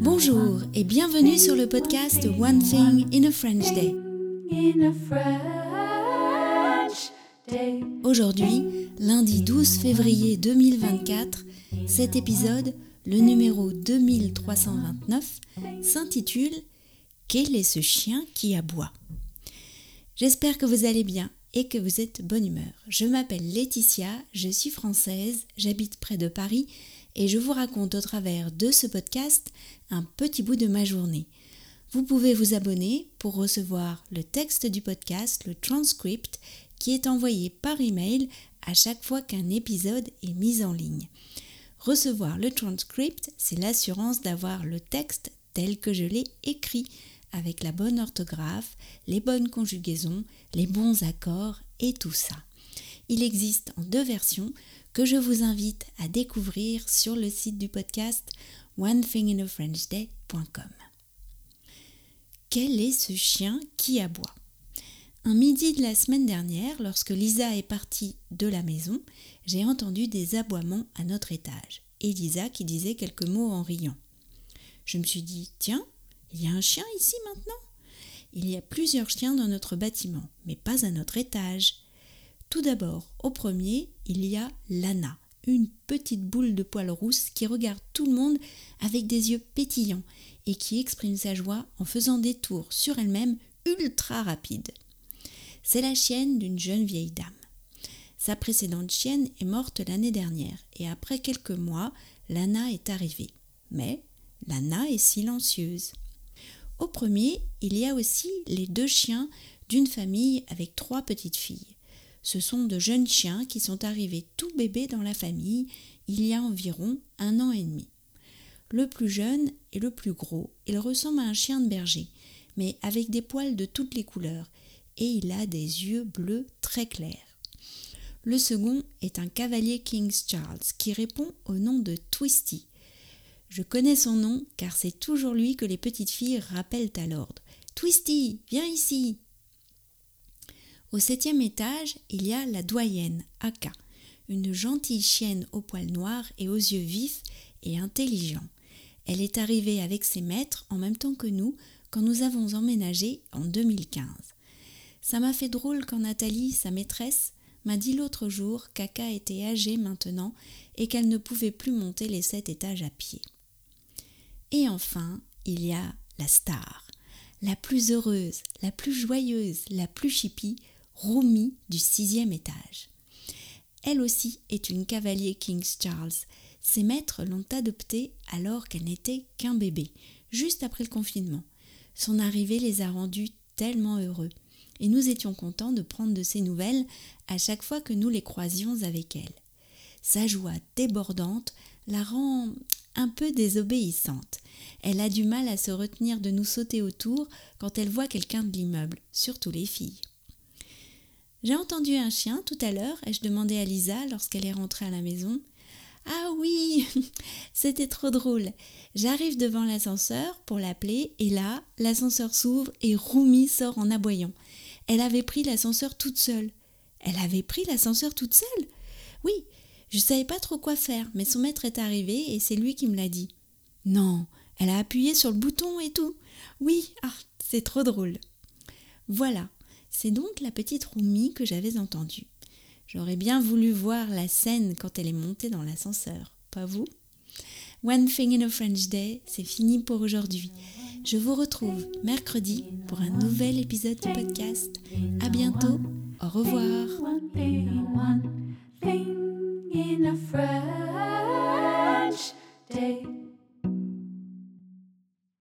Bonjour et bienvenue sur le podcast One Thing in a French Day. Aujourd'hui, lundi 12 février 2024, cet épisode, le numéro 2329, s'intitule Quel est ce chien qui aboie? J'espère que vous allez bien et que vous êtes bonne humeur. Je m'appelle Laetitia, je suis française, j'habite près de Paris et je vous raconte au travers de ce podcast un petit bout de ma journée. Vous pouvez vous abonner pour recevoir le texte du podcast, le transcript, qui est envoyé par email à chaque fois qu'un épisode est mis en ligne. Recevoir le transcript, c'est l'assurance d'avoir le texte tel que je l'ai écrit, avec la bonne orthographe, les bonnes conjugaisons, les bons accords et tout ça. Il existe en deux versions que je vous invite à découvrir sur le site du podcast onethinginafrenchday.com. Quel est ce chien qui aboie? Un midi de la semaine dernière, lorsque Lisa est partie de la maison, j'ai entendu des aboiements à notre étage et Lisa qui disait quelques mots en riant. Je me suis dit Tiens, il y a un chien ici maintenant? Il y a plusieurs chiens dans notre bâtiment, mais pas à notre étage. Tout d'abord, au premier, il y a Lana, une petite boule de poils rousse qui regarde tout le monde avec des yeux pétillants et qui exprime sa joie en faisant des tours sur elle-même ultra rapides. C'est la chienne d'une jeune vieille dame. Sa précédente chienne est morte l'année dernière et après quelques mois, Lana est arrivée. Mais Lana est silencieuse. Au premier, il y a aussi les deux chiens d'une famille avec trois petites filles. Ce sont de jeunes chiens qui sont arrivés tout bébés dans la famille il y a environ un an et demi. Le plus jeune est le plus gros. Il ressemble à un chien de berger, mais avec des poils de toutes les couleurs, et il a des yeux bleus très clairs. Le second est un cavalier King's Charles qui répond au nom de Twisty. Je connais son nom car c'est toujours lui que les petites filles rappellent à l'ordre. Twisty, viens ici. Au septième étage, il y a la doyenne, Aka, une gentille chienne aux poils noirs et aux yeux vifs et intelligents. Elle est arrivée avec ses maîtres en même temps que nous quand nous avons emménagé en 2015. Ça m'a fait drôle quand Nathalie, sa maîtresse, m'a dit l'autre jour qu'Aka était âgée maintenant et qu'elle ne pouvait plus monter les sept étages à pied. Et enfin, il y a la star, la plus heureuse, la plus joyeuse, la plus chipie, Rumi du sixième étage. Elle aussi est une cavalier King's Charles. Ses maîtres l'ont adoptée alors qu'elle n'était qu'un bébé, juste après le confinement. Son arrivée les a rendus tellement heureux, et nous étions contents de prendre de ses nouvelles à chaque fois que nous les croisions avec elle. Sa joie débordante la rend un peu désobéissante. Elle a du mal à se retenir de nous sauter autour quand elle voit quelqu'un de l'immeuble, surtout les filles. J'ai entendu un chien tout à l'heure et je demandais à Lisa lorsqu'elle est rentrée à la maison. Ah oui, c'était trop drôle. J'arrive devant l'ascenseur pour l'appeler et là, l'ascenseur s'ouvre et Roumi sort en aboyant. Elle avait pris l'ascenseur toute seule. Elle avait pris l'ascenseur toute seule? Oui, je ne savais pas trop quoi faire, mais son maître est arrivé et c'est lui qui me l'a dit. Non, elle a appuyé sur le bouton et tout. Oui, ah, c'est trop drôle. Voilà, c'est donc la petite Roumi que j'avais entendue. J'aurais bien voulu voir la scène quand elle est montée dans l'ascenseur, pas vous? One Thing in a French Day, c'est fini pour aujourd'hui. Je vous retrouve mercredi pour un nouvel épisode du podcast. À bientôt. Au revoir.